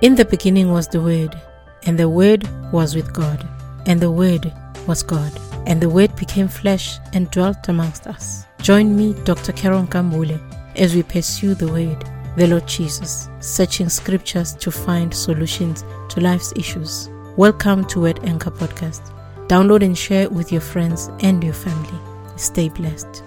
In the beginning was the Word, and the Word was with God, and the Word was God, and the Word became flesh and dwelt amongst us. Join me, Dr. Karen Kambule, as we pursue the Word, the Lord Jesus, searching scriptures to find solutions to life's issues. Welcome to Word Anchor Podcast. Download and share with your friends and your family. Stay blessed.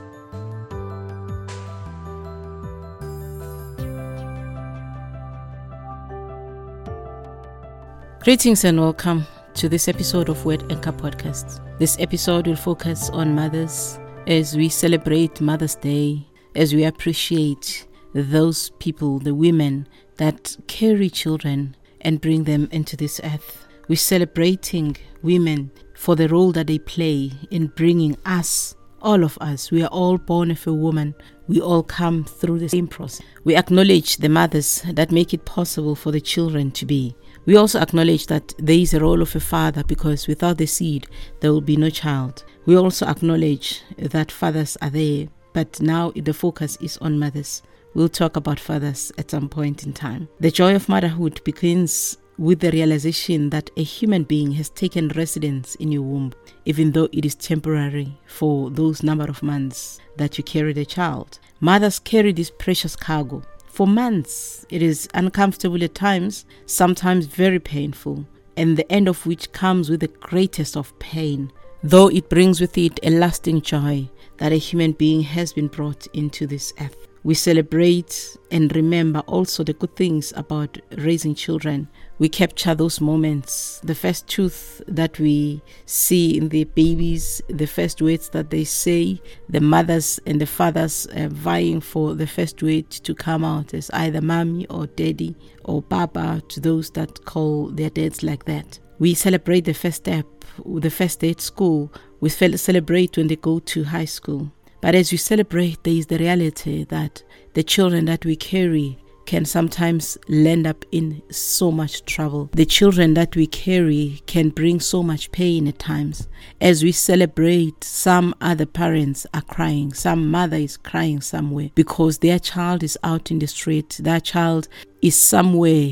Greetings and welcome to this episode of Word Anchor Podcast. This episode will focus on mothers as we celebrate Mother's Day, as we appreciate those people, the women that carry children and bring them into this earth. We're celebrating women for the role that they play in bringing us, all of us, we are all born of a woman. We all come through the same process. We acknowledge the mothers that make it possible for the children to be. We also acknowledge that there is a role of a father because without the seed, there will be no child. We also acknowledge that fathers are there, but now the focus is on mothers. We'll talk about fathers at some point in time. The joy of motherhood begins with the realization that a human being has taken residence in your womb, even though it is temporary for those number of months that you carry the child. Mothers carry this precious cargo for months. It is uncomfortable at times, sometimes very painful, and the end of which comes with the greatest of pain, though it brings with it a lasting joy that a human being has been brought into this earth. We celebrate and remember also the good things about raising children. We capture those moments, the first truth that we see in the babies, the first words that they say, the mothers and the fathers uh, vying for the first word to come out as either mommy or daddy or papa to those that call their dads like that. We celebrate the first step, the first day at school. We celebrate when they go to high school. But as we celebrate, there is the reality that the children that we carry can sometimes land up in so much trouble. The children that we carry can bring so much pain at times. As we celebrate, some other parents are crying, some mother is crying somewhere because their child is out in the street, their child is somewhere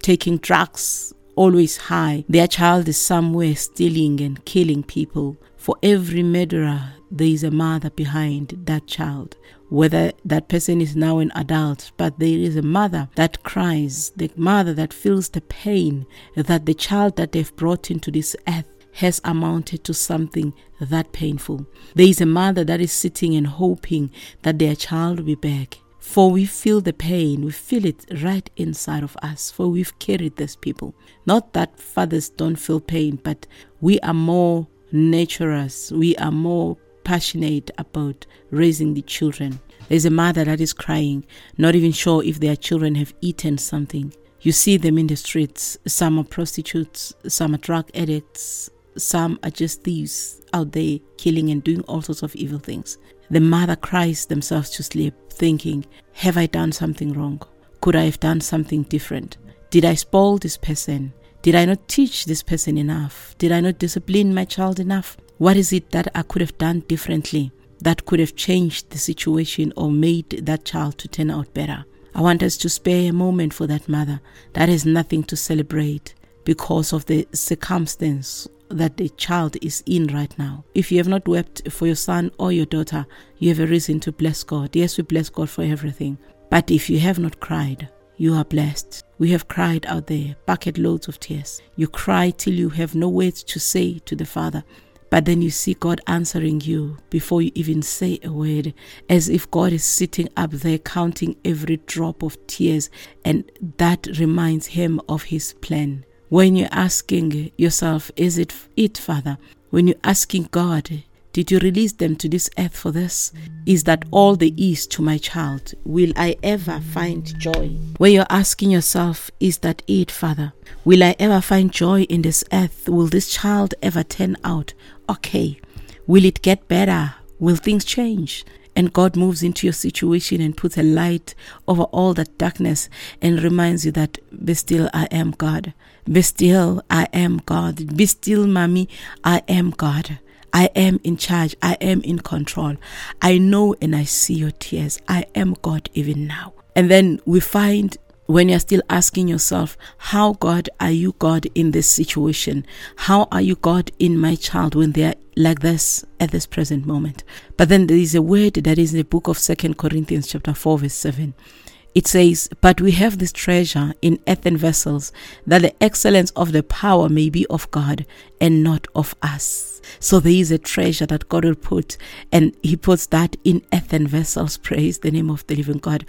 taking drugs, always high, their child is somewhere stealing and killing people. For every murderer, there is a mother behind that child. Whether that person is now an adult, but there is a mother that cries, the mother that feels the pain that the child that they've brought into this earth has amounted to something that painful. There is a mother that is sitting and hoping that their child will be back. For we feel the pain, we feel it right inside of us, for we've carried these people. Not that fathers don't feel pain, but we are more naturous, we are more passionate about raising the children. There's a mother that is crying, not even sure if their children have eaten something. You see them in the streets. Some are prostitutes, some are drug addicts, some are just thieves out there killing and doing all sorts of evil things. The mother cries themselves to sleep, thinking, Have I done something wrong? Could I have done something different? Did I spoil this person? Did I not teach this person enough? Did I not discipline my child enough? What is it that I could have done differently that could have changed the situation or made that child to turn out better? I want us to spare a moment for that mother that has nothing to celebrate because of the circumstance that the child is in right now. If you have not wept for your son or your daughter, you have a reason to bless God. Yes, we bless God for everything. But if you have not cried, you are blessed. We have cried out there, bucket loads of tears. You cry till you have no words to say to the Father. But then you see God answering you before you even say a word, as if God is sitting up there counting every drop of tears, and that reminds Him of His plan. When you're asking yourself, Is it it, Father? When you're asking God, did you release them to this earth for this? Is that all there is to my child? Will I ever find joy? When you're asking yourself, Is that it, Father? Will I ever find joy in this earth? Will this child ever turn out okay? Will it get better? Will things change? And God moves into your situation and puts a light over all that darkness and reminds you that, Be still, I am God. Be still, I am God. Be still, Mommy, I am God. I am in charge. I am in control. I know and I see your tears. I am God even now. And then we find when you're still asking yourself, How, God, are you God in this situation? How are you God in my child when they're like this at this present moment? But then there is a word that is in the book of Second Corinthians, chapter 4, verse 7. It says, But we have this treasure in earthen vessels, that the excellence of the power may be of God and not of us. So there is a treasure that God will put, and He puts that in earthen vessels. Praise the name of the living God.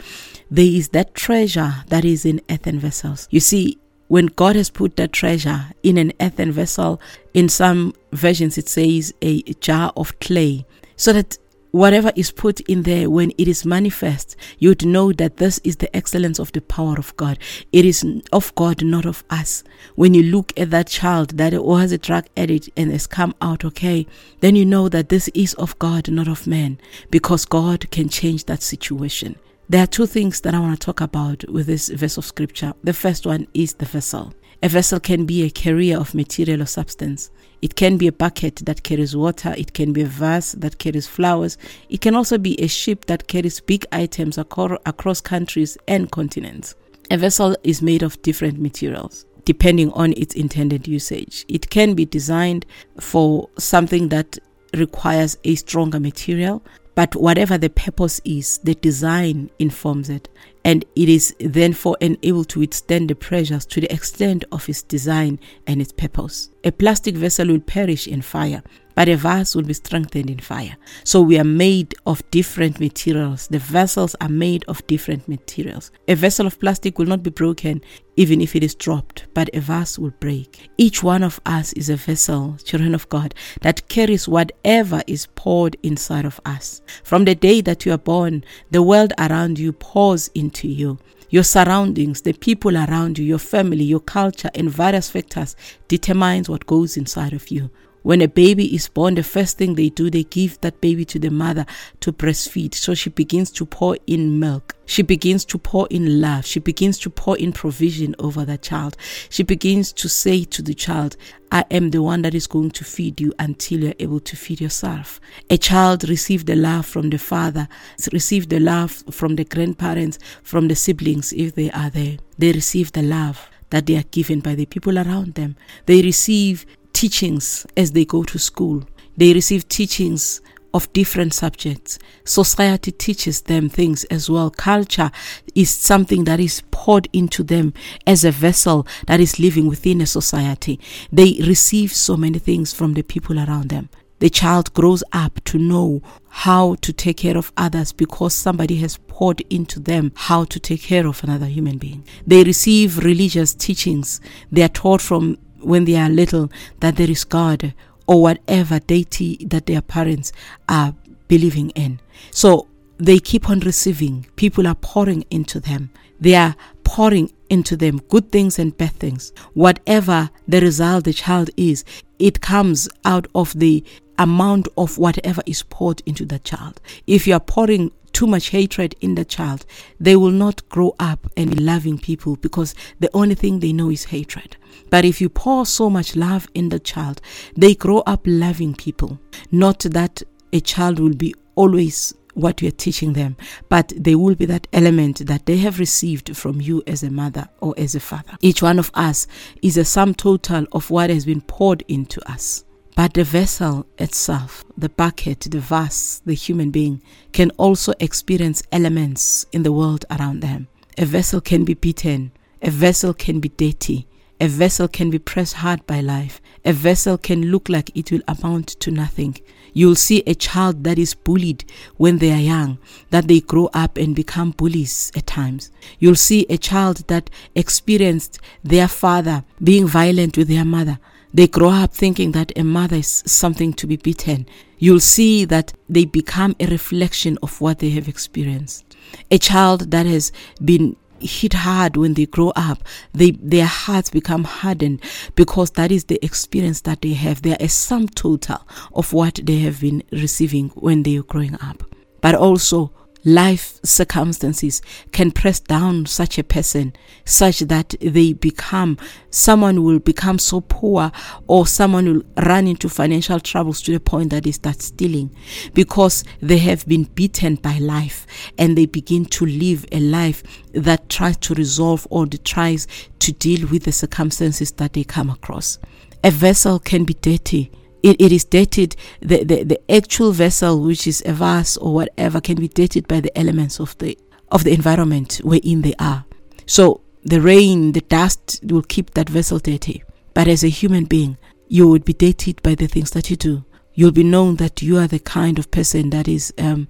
There is that treasure that is in earthen vessels. You see, when God has put that treasure in an earthen vessel, in some versions it says a jar of clay, so that whatever is put in there, when it is manifest, you'd know that this is the excellence of the power of God. It is of God, not of us. When you look at that child that was a drug addict and has come out okay, then you know that this is of God, not of man, because God can change that situation. There are two things that I want to talk about with this verse of scripture. The first one is the vessel. A vessel can be a carrier of material or substance. It can be a bucket that carries water. It can be a vase that carries flowers. It can also be a ship that carries big items across countries and continents. A vessel is made of different materials depending on its intended usage. It can be designed for something that requires a stronger material, but whatever the purpose is, the design informs it and it is therefore able to withstand the pressures to the extent of its design and its purpose. A plastic vessel will perish in fire, but a vase will be strengthened in fire. So we are made of different materials. The vessels are made of different materials. A vessel of plastic will not be broken even if it is dropped, but a vase will break. Each one of us is a vessel, children of God, that carries whatever is poured inside of us. From the day that you are born, the world around you pours into you. Your surroundings, the people around you, your family, your culture, and various factors determines what goes inside of you. When a baby is born, the first thing they do, they give that baby to the mother to breastfeed. So she begins to pour in milk. She begins to pour in love. She begins to pour in provision over the child. She begins to say to the child, I am the one that is going to feed you until you're able to feed yourself. A child receives the love from the father, receives the love from the grandparents, from the siblings if they are there. They receive the love that they are given by the people around them. They receive teachings as they go to school. They receive teachings of different subjects. Society teaches them things as well. Culture is something that is poured into them as a vessel that is living within a society. They receive so many things from the people around them. The child grows up to know how to take care of others because somebody has poured into them how to take care of another human being. They receive religious teachings. They are taught from when they are little that there is God or whatever deity that their parents are believing in. So they keep on receiving. People are pouring into them. They are pouring into them good things and bad things. Whatever the result the child is, it comes out of the amount of whatever is poured into the child. If you are pouring too much hatred in the child, they will not grow up and be loving people because the only thing they know is hatred. But if you pour so much love in the child, they grow up loving people. Not that a child will be always what you are teaching them, but there will be that element that they have received from you as a mother or as a father. Each one of us is a sum total of what has been poured into us. But the vessel itself, the bucket, the vase, the human being, can also experience elements in the world around them. A vessel can be beaten, a vessel can be dirty, a vessel can be pressed hard by life, a vessel can look like it will amount to nothing. You'll see a child that is bullied when they are young, that they grow up and become bullies at times. You'll see a child that experienced their father being violent with their mother they grow up thinking that a mother is something to be beaten. You'll see that they become a reflection of what they have experienced. A child that has been hit hard when they grow up. They their hearts become hardened because that is the experience that they have. They are a sum total of what they have been receiving when they are growing up. But also life circumstances can press down such a person such that they become someone will become so poor or someone will run into financial troubles to the point that they start stealing because they have been beaten by life and they begin to live a life that tries to resolve or tries to deal with the circumstances that they come across. A vessel can be dirty it, it is dated the, the, the actual vessel which is a vase or whatever can be dated by the elements of the of the environment wherein they are. So the rain the dust will keep that vessel dirty. But as a human being you would be dated by the things that you do. You'll be known that you are the kind of person that is um,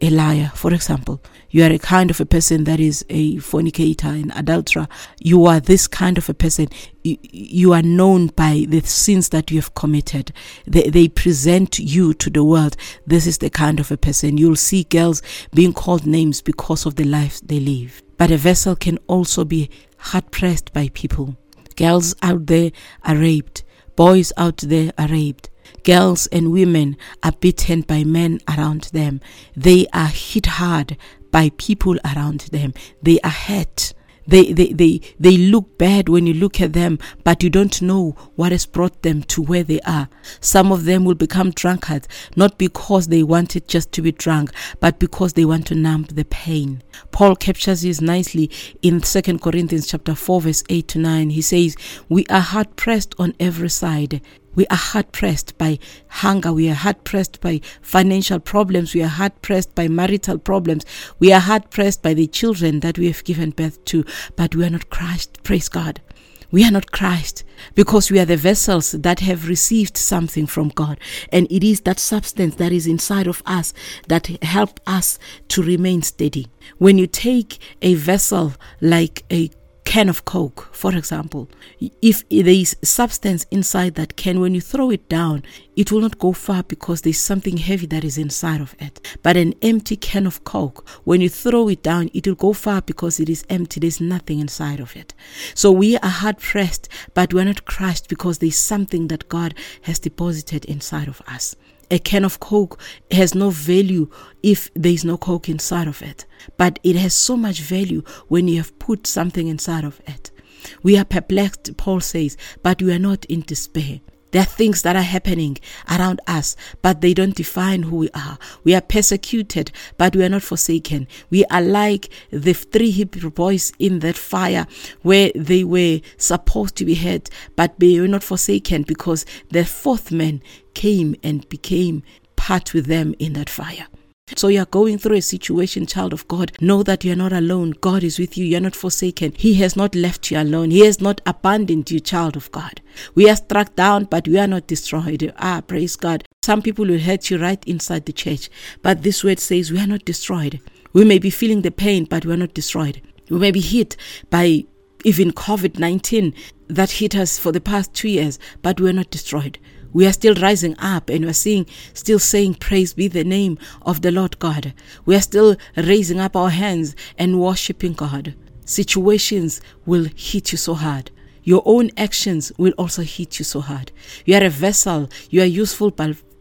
a liar, for example. You are a kind of a person that is a fornicator, an adulterer. You are this kind of a person. You, are known by the sins that you have committed. They, they present you to the world. This is the kind of a person. You'll see girls being called names because of the life they live. But a vessel can also be hard pressed by people. Girls out there are raped. Boys out there are raped Girls and women are beaten by men around them. They are hit hard by people around them. They are hurt. They, they, they, they look bad when you look at them, but you don't know what has brought them to where they are. Some of them will become drunkards, not because they wanted just to be drunk, but because they want to numb the pain. Paul captures this nicely in 2 Corinthians chapter 4, verse 8 to 9. He says, We are hard pressed on every side we are hard pressed by hunger. We are hard pressed by financial problems. We are hard pressed by marital problems. We are hard pressed by the children that we have given birth to. But we are not crushed. Praise God. We are not crushed because we are the vessels that have received something from God. And it is that substance that is inside of us that help us to remain steady. When you take a vessel like a can of Coke, for example, if there is substance inside that can, when you throw it down, it will not go far because there's something heavy that is inside of it. But an empty can of Coke, when you throw it down, it will go far because it is empty. There's nothing inside of it. So we are hard pressed, but we're not crushed because there's something that God has deposited inside of us a can of Coke has no value if there is no Coke inside of it, but it has so much value when you have put something inside of it. We are perplexed, Paul says, but we are not in despair. There are things that are happening around us, but they don't define who we are. We are persecuted, but we are not forsaken. We are like the three Hebrew boys in that fire where they were supposed to be hurt, but they were not forsaken because the fourth man came and became part with them in that fire. So you are going through a situation, child of God. Know that you are not alone. God is with you. You are not forsaken. He has not left you alone. He has not abandoned you, child of God. We are struck down, but we are not destroyed. Ah, praise God. Some people will hurt you right inside the church, but this word says we are not destroyed. We may be feeling the pain, but we are not destroyed. We may be hit by even COVID 19 that hit us for the past two years, but we are not destroyed we are still rising up and we're seeing, still saying, Praise be the name of the Lord God. We are still raising up our hands and worshiping God. Situations will hit you so hard. Your own actions will also hit you so hard. You are a vessel, you are useful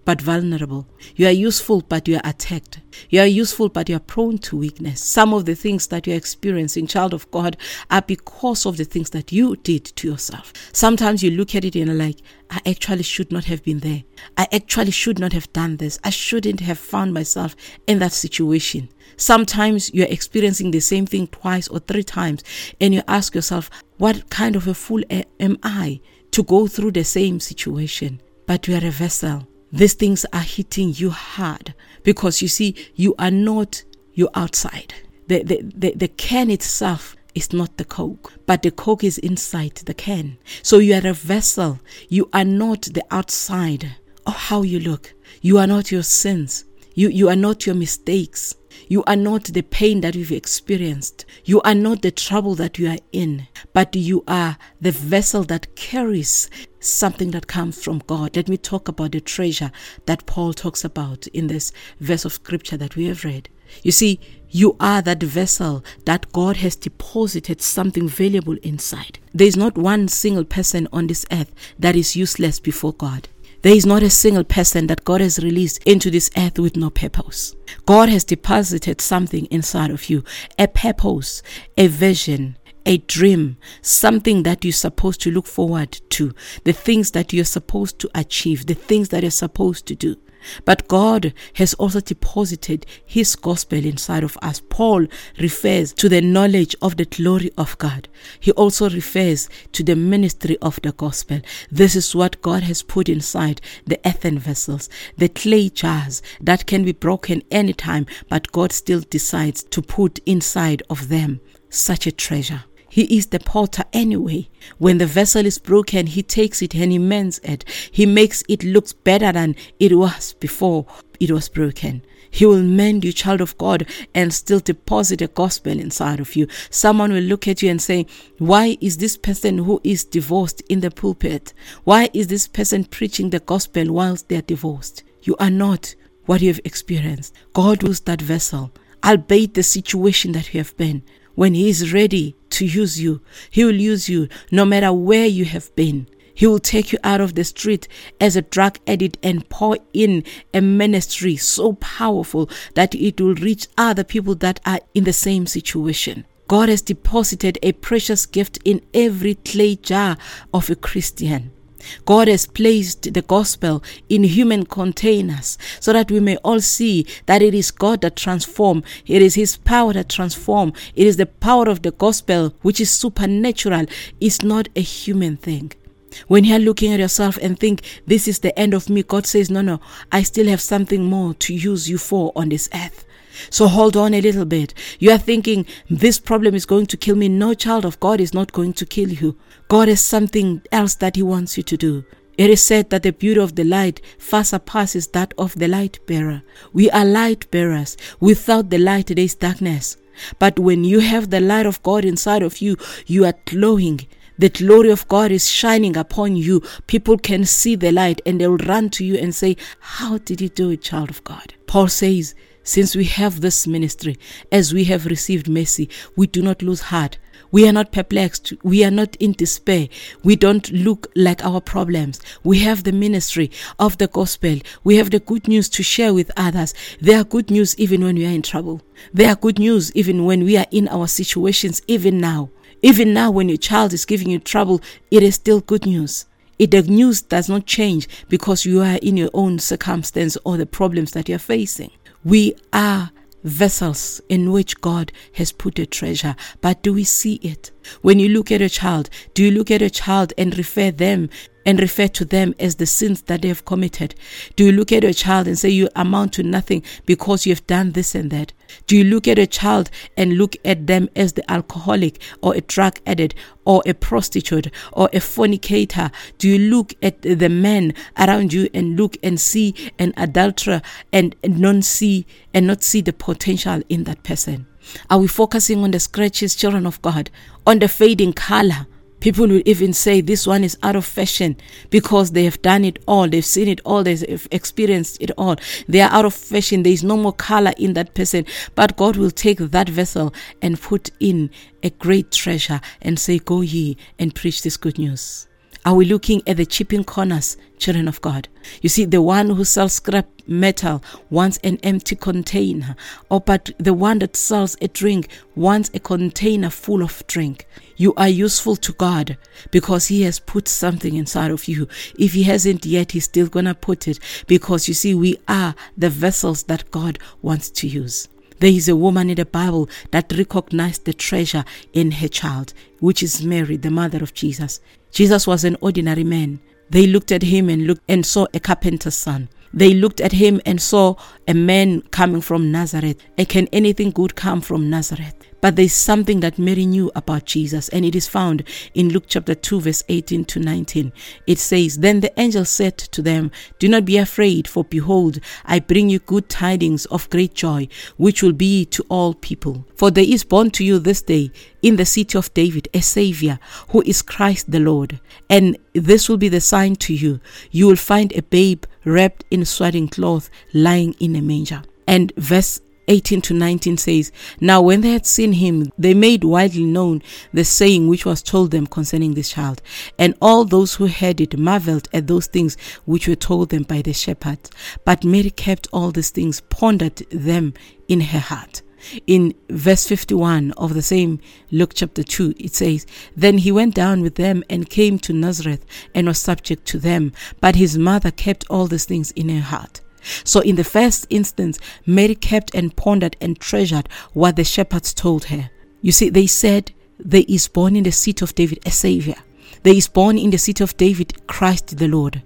but vulnerable. You are useful, but you are attacked. You are useful, but you are prone to weakness. Some of the things that you are experiencing, child of God, are because of the things that you did to yourself. Sometimes you look at it and are like, I actually should not have been there. I actually should not have done this. I shouldn't have found myself in that situation. Sometimes you're experiencing the same thing twice or three times, and you ask yourself, What kind of a fool am I to go through the same situation? But you are a vessel these things are hitting you hard because you see, you are not your outside. The, the, the, the can itself is not the coke, but the coke is inside the can. So you are a vessel. You are not the outside of how you look. You are not your sins. You, you are not your mistakes. You are not the pain that you've experienced. You are not the trouble that you are in, but you are the vessel that carries something that comes from God. Let me talk about the treasure that Paul talks about in this verse of scripture that we have read. You see, you are that vessel that God has deposited something valuable inside. There is not one single person on this earth that is useless before God. There is not a single person that God has released into this earth with no purpose. God has deposited something inside of you a purpose, a vision, a dream, something that you're supposed to look forward to, the things that you're supposed to achieve, the things that you're supposed to do. But God has also deposited His gospel inside of us. Paul refers to the knowledge of the glory of God. He also refers to the ministry of the gospel. This is what God has put inside the earthen vessels, the clay jars that can be broken anytime, but God still decides to put inside of them such a treasure. He is the potter anyway. When the vessel is broken, he takes it and he mends it. He makes it look better than it was before it was broken. He will mend you, child of God, and still deposit a gospel inside of you. Someone will look at you and say, Why is this person who is divorced in the pulpit? Why is this person preaching the gospel whilst they are divorced? You are not what you have experienced. God was that vessel, albeit the situation that you have been. When He is ready to use you. He will use you no matter where you have been. He will take you out of the street as a drug addict and pour in a ministry so powerful that it will reach other people that are in the same situation. God has deposited a precious gift in every clay jar of a Christian. God has placed the gospel in human containers so that we may all see that it is God that transforms. It is His power that transforms. It is the power of the gospel which is supernatural. It's not a human thing. When you're looking at yourself and think, this is the end of me, God says, no, no, I still have something more to use you for on this earth. So hold on a little bit. You are thinking this problem is going to kill me. No child of God is not going to kill you. God has something else that He wants you to do. It is said that the beauty of the light far surpasses that of the light bearer. We are light bearers. Without the light, there is darkness. But when you have the light of God inside of you, you are glowing. The glory of God is shining upon you. People can see the light and they'll run to you and say, How did you do it, child of God? Paul says, since we have this ministry, as we have received mercy, we do not lose heart. We are not perplexed. We are not in despair. We don't look like our problems. We have the ministry of the gospel. We have the good news to share with others. There are good news even when we are in trouble. There are good news even when we are in our situations, even now. Even now, when your child is giving you trouble, it is still good news. It, the news does not change because you are in your own circumstance or the problems that you're facing. We are vessels in which God has put a treasure, but do we see it? When you look at a child, do you look at a child and refer them and refer to them as the sins that they have committed? Do you look at a child and say you amount to nothing because you have done this and that? Do you look at a child and look at them as the alcoholic or a drug addict or a prostitute or a fornicator? Do you look at the men around you and look and see an adulterer and not see and not see the potential in that person? Are we focusing on the scratches, children of God, on the fading color? People will even say this one is out of fashion because they have done it all, they've seen it all, they've experienced it all. They are out of fashion, there is no more color in that person. But God will take that vessel and put in a great treasure and say, Go ye and preach this good news. Are we looking at the chipping corners, children of God? You see, the one who sells scrap metal wants an empty container, or but the one that sells a drink wants a container full of drink. You are useful to God because He has put something inside of you. If He hasn't yet, He's still gonna put it because you see, we are the vessels that God wants to use. There is a woman in the Bible that recognized the treasure in her child, which is Mary, the mother of Jesus. Jesus was an ordinary man. They looked at him and looked and saw a carpenter's son. They looked at him and saw a man coming from Nazareth. And can anything good come from Nazareth? But there's something that Mary knew about Jesus, and it is found in Luke chapter 2, verse 18 to 19. It says, Then the angel said to them, Do not be afraid, for behold, I bring you good tidings of great joy, which will be to all people. For there is born to you this day in the city of David a Savior, who is Christ the Lord. And this will be the sign to you. You will find a babe wrapped in swaddling cloth, lying in a manger. And verse 18 to 19 says, Now when they had seen him, they made widely known the saying which was told them concerning this child. And all those who heard it marveled at those things which were told them by the shepherds. But Mary kept all these things, pondered them in her heart. In verse 51 of the same Luke chapter 2, it says, Then he went down with them and came to Nazareth and was subject to them. But his mother kept all these things in her heart. So, in the first instance, Mary kept and pondered and treasured what the shepherds told her. You see, they said, There is born in the seat of David a Savior. There is born in the seat of David Christ the Lord.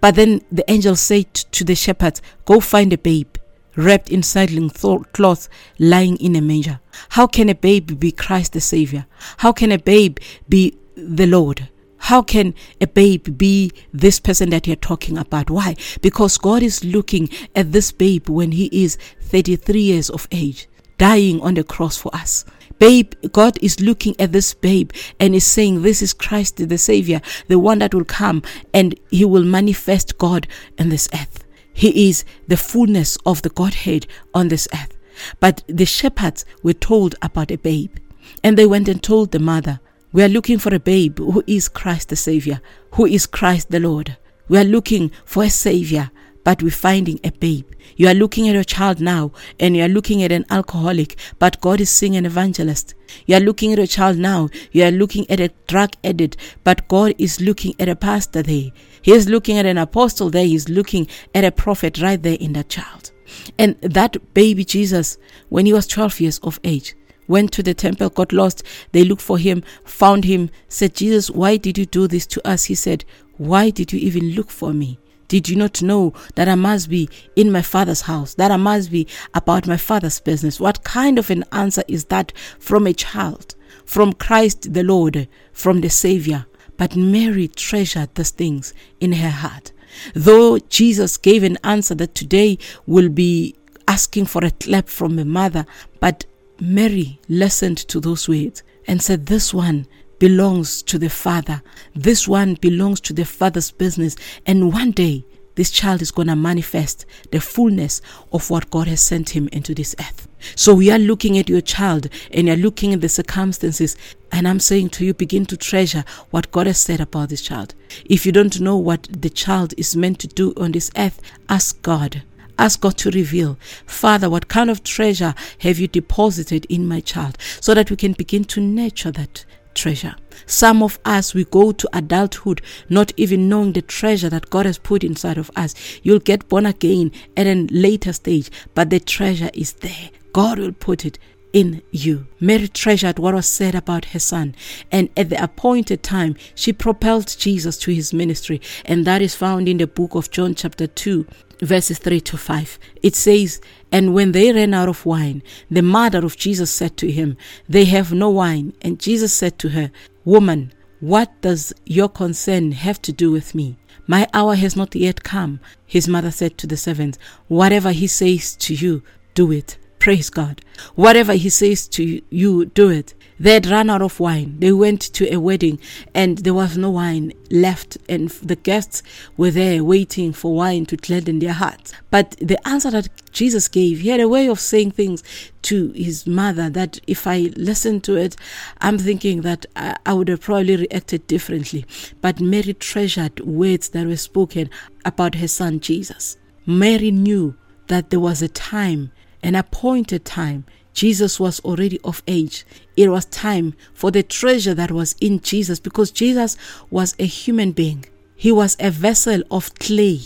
But then the angel said to the shepherds, Go find a babe wrapped in swaddling cloth lying in a manger. How can a babe be Christ the Savior? How can a babe be the Lord? How can a babe be this person that you're talking about? Why? Because God is looking at this babe when he is 33 years of age, dying on the cross for us. Babe, God is looking at this babe and is saying, This is Christ the Savior, the one that will come and he will manifest God in this earth. He is the fullness of the Godhead on this earth. But the shepherds were told about a babe, and they went and told the mother, we are looking for a babe who is Christ the Savior, who is Christ the Lord. We are looking for a Savior, but we're finding a babe. You are looking at your child now and you are looking at an alcoholic, but God is seeing an evangelist. You are looking at your child now, you are looking at a drug addict, but God is looking at a pastor there. He is looking at an apostle there, He is looking at a prophet right there in that child. And that baby Jesus, when he was 12 years of age, went to the temple, got lost. They looked for him, found him, said, Jesus, why did you do this to us? He said, Why did you even look for me? Did you not know that I must be in my father's house, that I must be about my father's business? What kind of an answer is that from a child, from Christ the Lord, from the Savior? But Mary treasured these things in her heart. Though Jesus gave an answer that today will be asking for a clap from a mother, but Mary listened to those words and said, This one belongs to the Father. This one belongs to the Father's business. And one day, this child is going to manifest the fullness of what God has sent him into this earth. So we are looking at your child and you're looking at the circumstances. And I'm saying to you, begin to treasure what God has said about this child. If you don't know what the child is meant to do on this earth, ask God. Ask God to reveal, Father, what kind of treasure have you deposited in my child so that we can begin to nurture that treasure. Some of us, we go to adulthood not even knowing the treasure that God has put inside of us. You'll get born again at a later stage, but the treasure is there. God will put it in you. Mary treasured what was said about her son, and at the appointed time, she propelled Jesus to his ministry, and that is found in the book of John, chapter 2, verses 3 to 5. It says, And when they ran out of wine, the mother of Jesus said to him, They have no wine. And Jesus said to her, Woman, what does your concern have to do with me? My hour has not yet come. His mother said to the servants, Whatever he says to you, do it. Praise God. Whatever he says to you, do it. They had run out of wine. They went to a wedding and there was no wine left, and the guests were there waiting for wine to gladden their hearts. But the answer that Jesus gave, he had a way of saying things to his mother that if I listened to it, I'm thinking that I, I would have probably reacted differently. But Mary treasured words that were spoken about her son Jesus. Mary knew that there was a time, an appointed time Jesus was already of age. It was time for the treasure that was in Jesus because Jesus was a human being. He was a vessel of clay.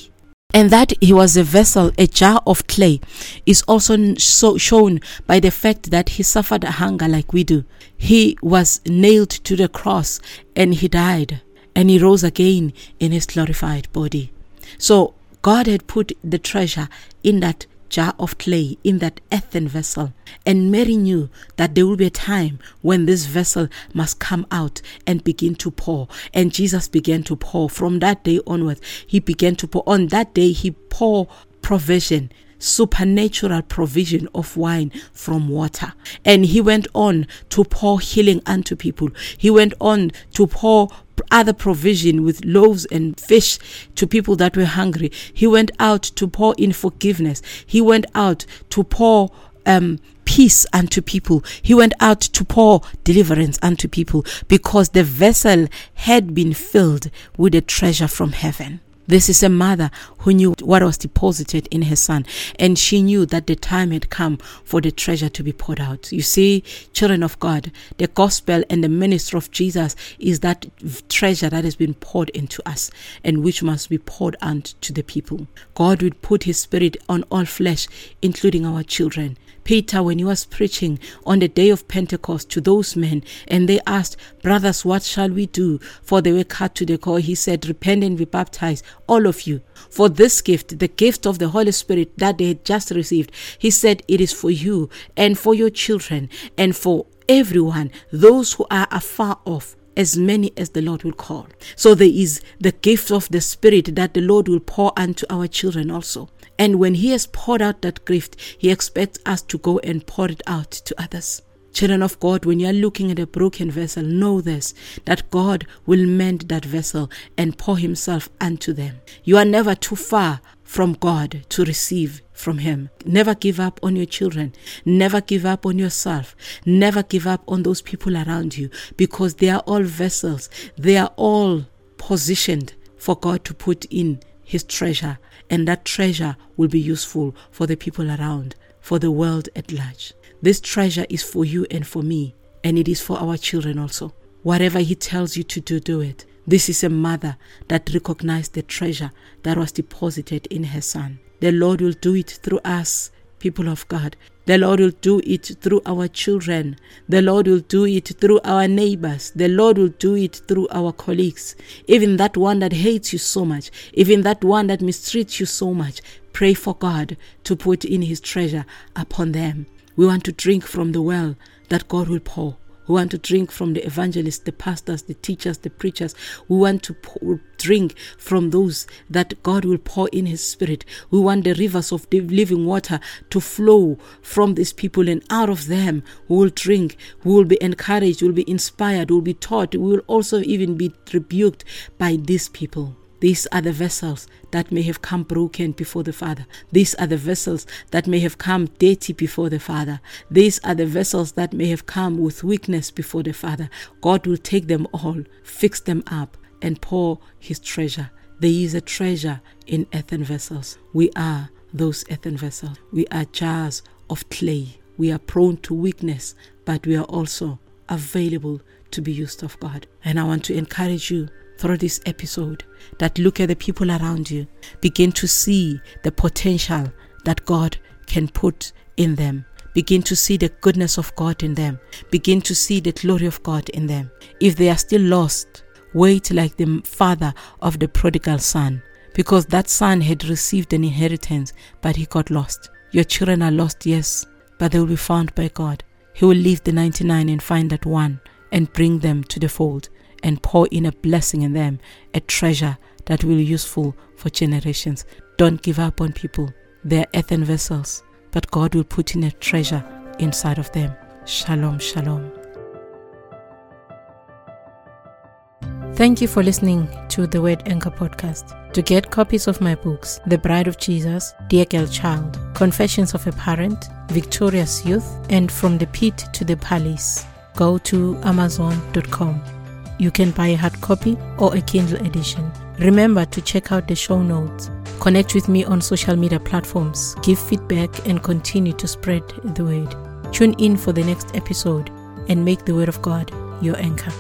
And that he was a vessel, a jar of clay, is also so shown by the fact that he suffered hunger like we do. He was nailed to the cross and he died and he rose again in his glorified body. So God had put the treasure in that jar of clay in that earthen vessel. And Mary knew that there will be a time when this vessel must come out and begin to pour. And Jesus began to pour. From that day onwards, he began to pour. On that day, he poured provision supernatural provision of wine from water. And he went on to pour healing unto people. He went on to pour other provision with loaves and fish to people that were hungry. He went out to pour in forgiveness. He went out to pour um, peace unto people. He went out to pour deliverance unto people because the vessel had been filled with a treasure from heaven. This is a mother who knew what was deposited in her son, and she knew that the time had come for the treasure to be poured out. You see, children of God, the gospel and the ministry of Jesus is that treasure that has been poured into us and which must be poured out to the people. God will put his spirit on all flesh, including our children. Peter, when he was preaching on the day of Pentecost to those men, and they asked, Brothers, what shall we do? For they were cut to the core. He said, Repent and be baptized, all of you. For this gift, the gift of the Holy Spirit that they had just received, he said, It is for you and for your children and for everyone, those who are afar off as many as the Lord will call. So there is the gift of the Spirit that the Lord will pour unto our children also. And when He has poured out that gift, He expects us to go and pour it out to others. Children of God, when you are looking at a broken vessel, know this that God will mend that vessel and pour Himself unto them. You are never too far from God to receive from Him. Never give up on your children. Never give up on yourself. Never give up on those people around you because they are all vessels. They are all positioned for God to put in His treasure and that treasure will be useful for the people around, for the world at large. This treasure is for you and for me, and it is for our children also. Whatever He tells you to do, do it. This is a mother that recognized the treasure that was deposited in her son. The Lord will do it through us, people of God. The Lord will do it through our children. The Lord will do it through our neighbors. The Lord will do it through our colleagues. Even that one that hates you so much, even that one that mistreats you so much, pray for God to put in his treasure upon them. We want to drink from the well that God will pour. We want to drink from the evangelists, the pastors, the teachers, the preachers. We want to pour, drink from those that God will pour in His Spirit. We want the rivers of living water to flow from these people, and out of them we will drink. We will be encouraged, we will be inspired, we will be taught. We will also even be rebuked by these people. These are the vessels that may have come broken before the Father. These are the vessels that may have come dirty before the Father. These are the vessels that may have come with weakness before the Father. God will take them all, fix them up, and pour His treasure. There is a treasure in earthen vessels. We are those earthen vessels. We are jars of clay. We are prone to weakness, but we are also available to be used of God. And I want to encourage you through this episode that look at the people around you, begin to see the potential that God can put in them. Begin to see the goodness of God in them. Begin to see the glory of God in them. If they are still lost, wait like the father of the prodigal son, because that son had received an inheritance, but he got lost. Your children are lost, yes, but they will be found by God. He will leave the 99 and find that one and bring them to the fold and pour in a blessing in them, a treasure that will be useful for generations. Don't give up on people. They are earthen vessels, but God will put in a treasure inside of them. Shalom, shalom. Thank you for listening to the Word Anchor podcast. To get copies of my books, The Bride of Jesus, Dear Girl Child, Confessions of a Parent, Victorious Youth, and From the Pit to the Palace, go to Amazon.com. You can buy a hard copy or a Kindle edition. Remember to check out the show notes. Connect with me on social media platforms, give feedback, and continue to spread the word. Tune in for the next episode and make the Word of God your anchor.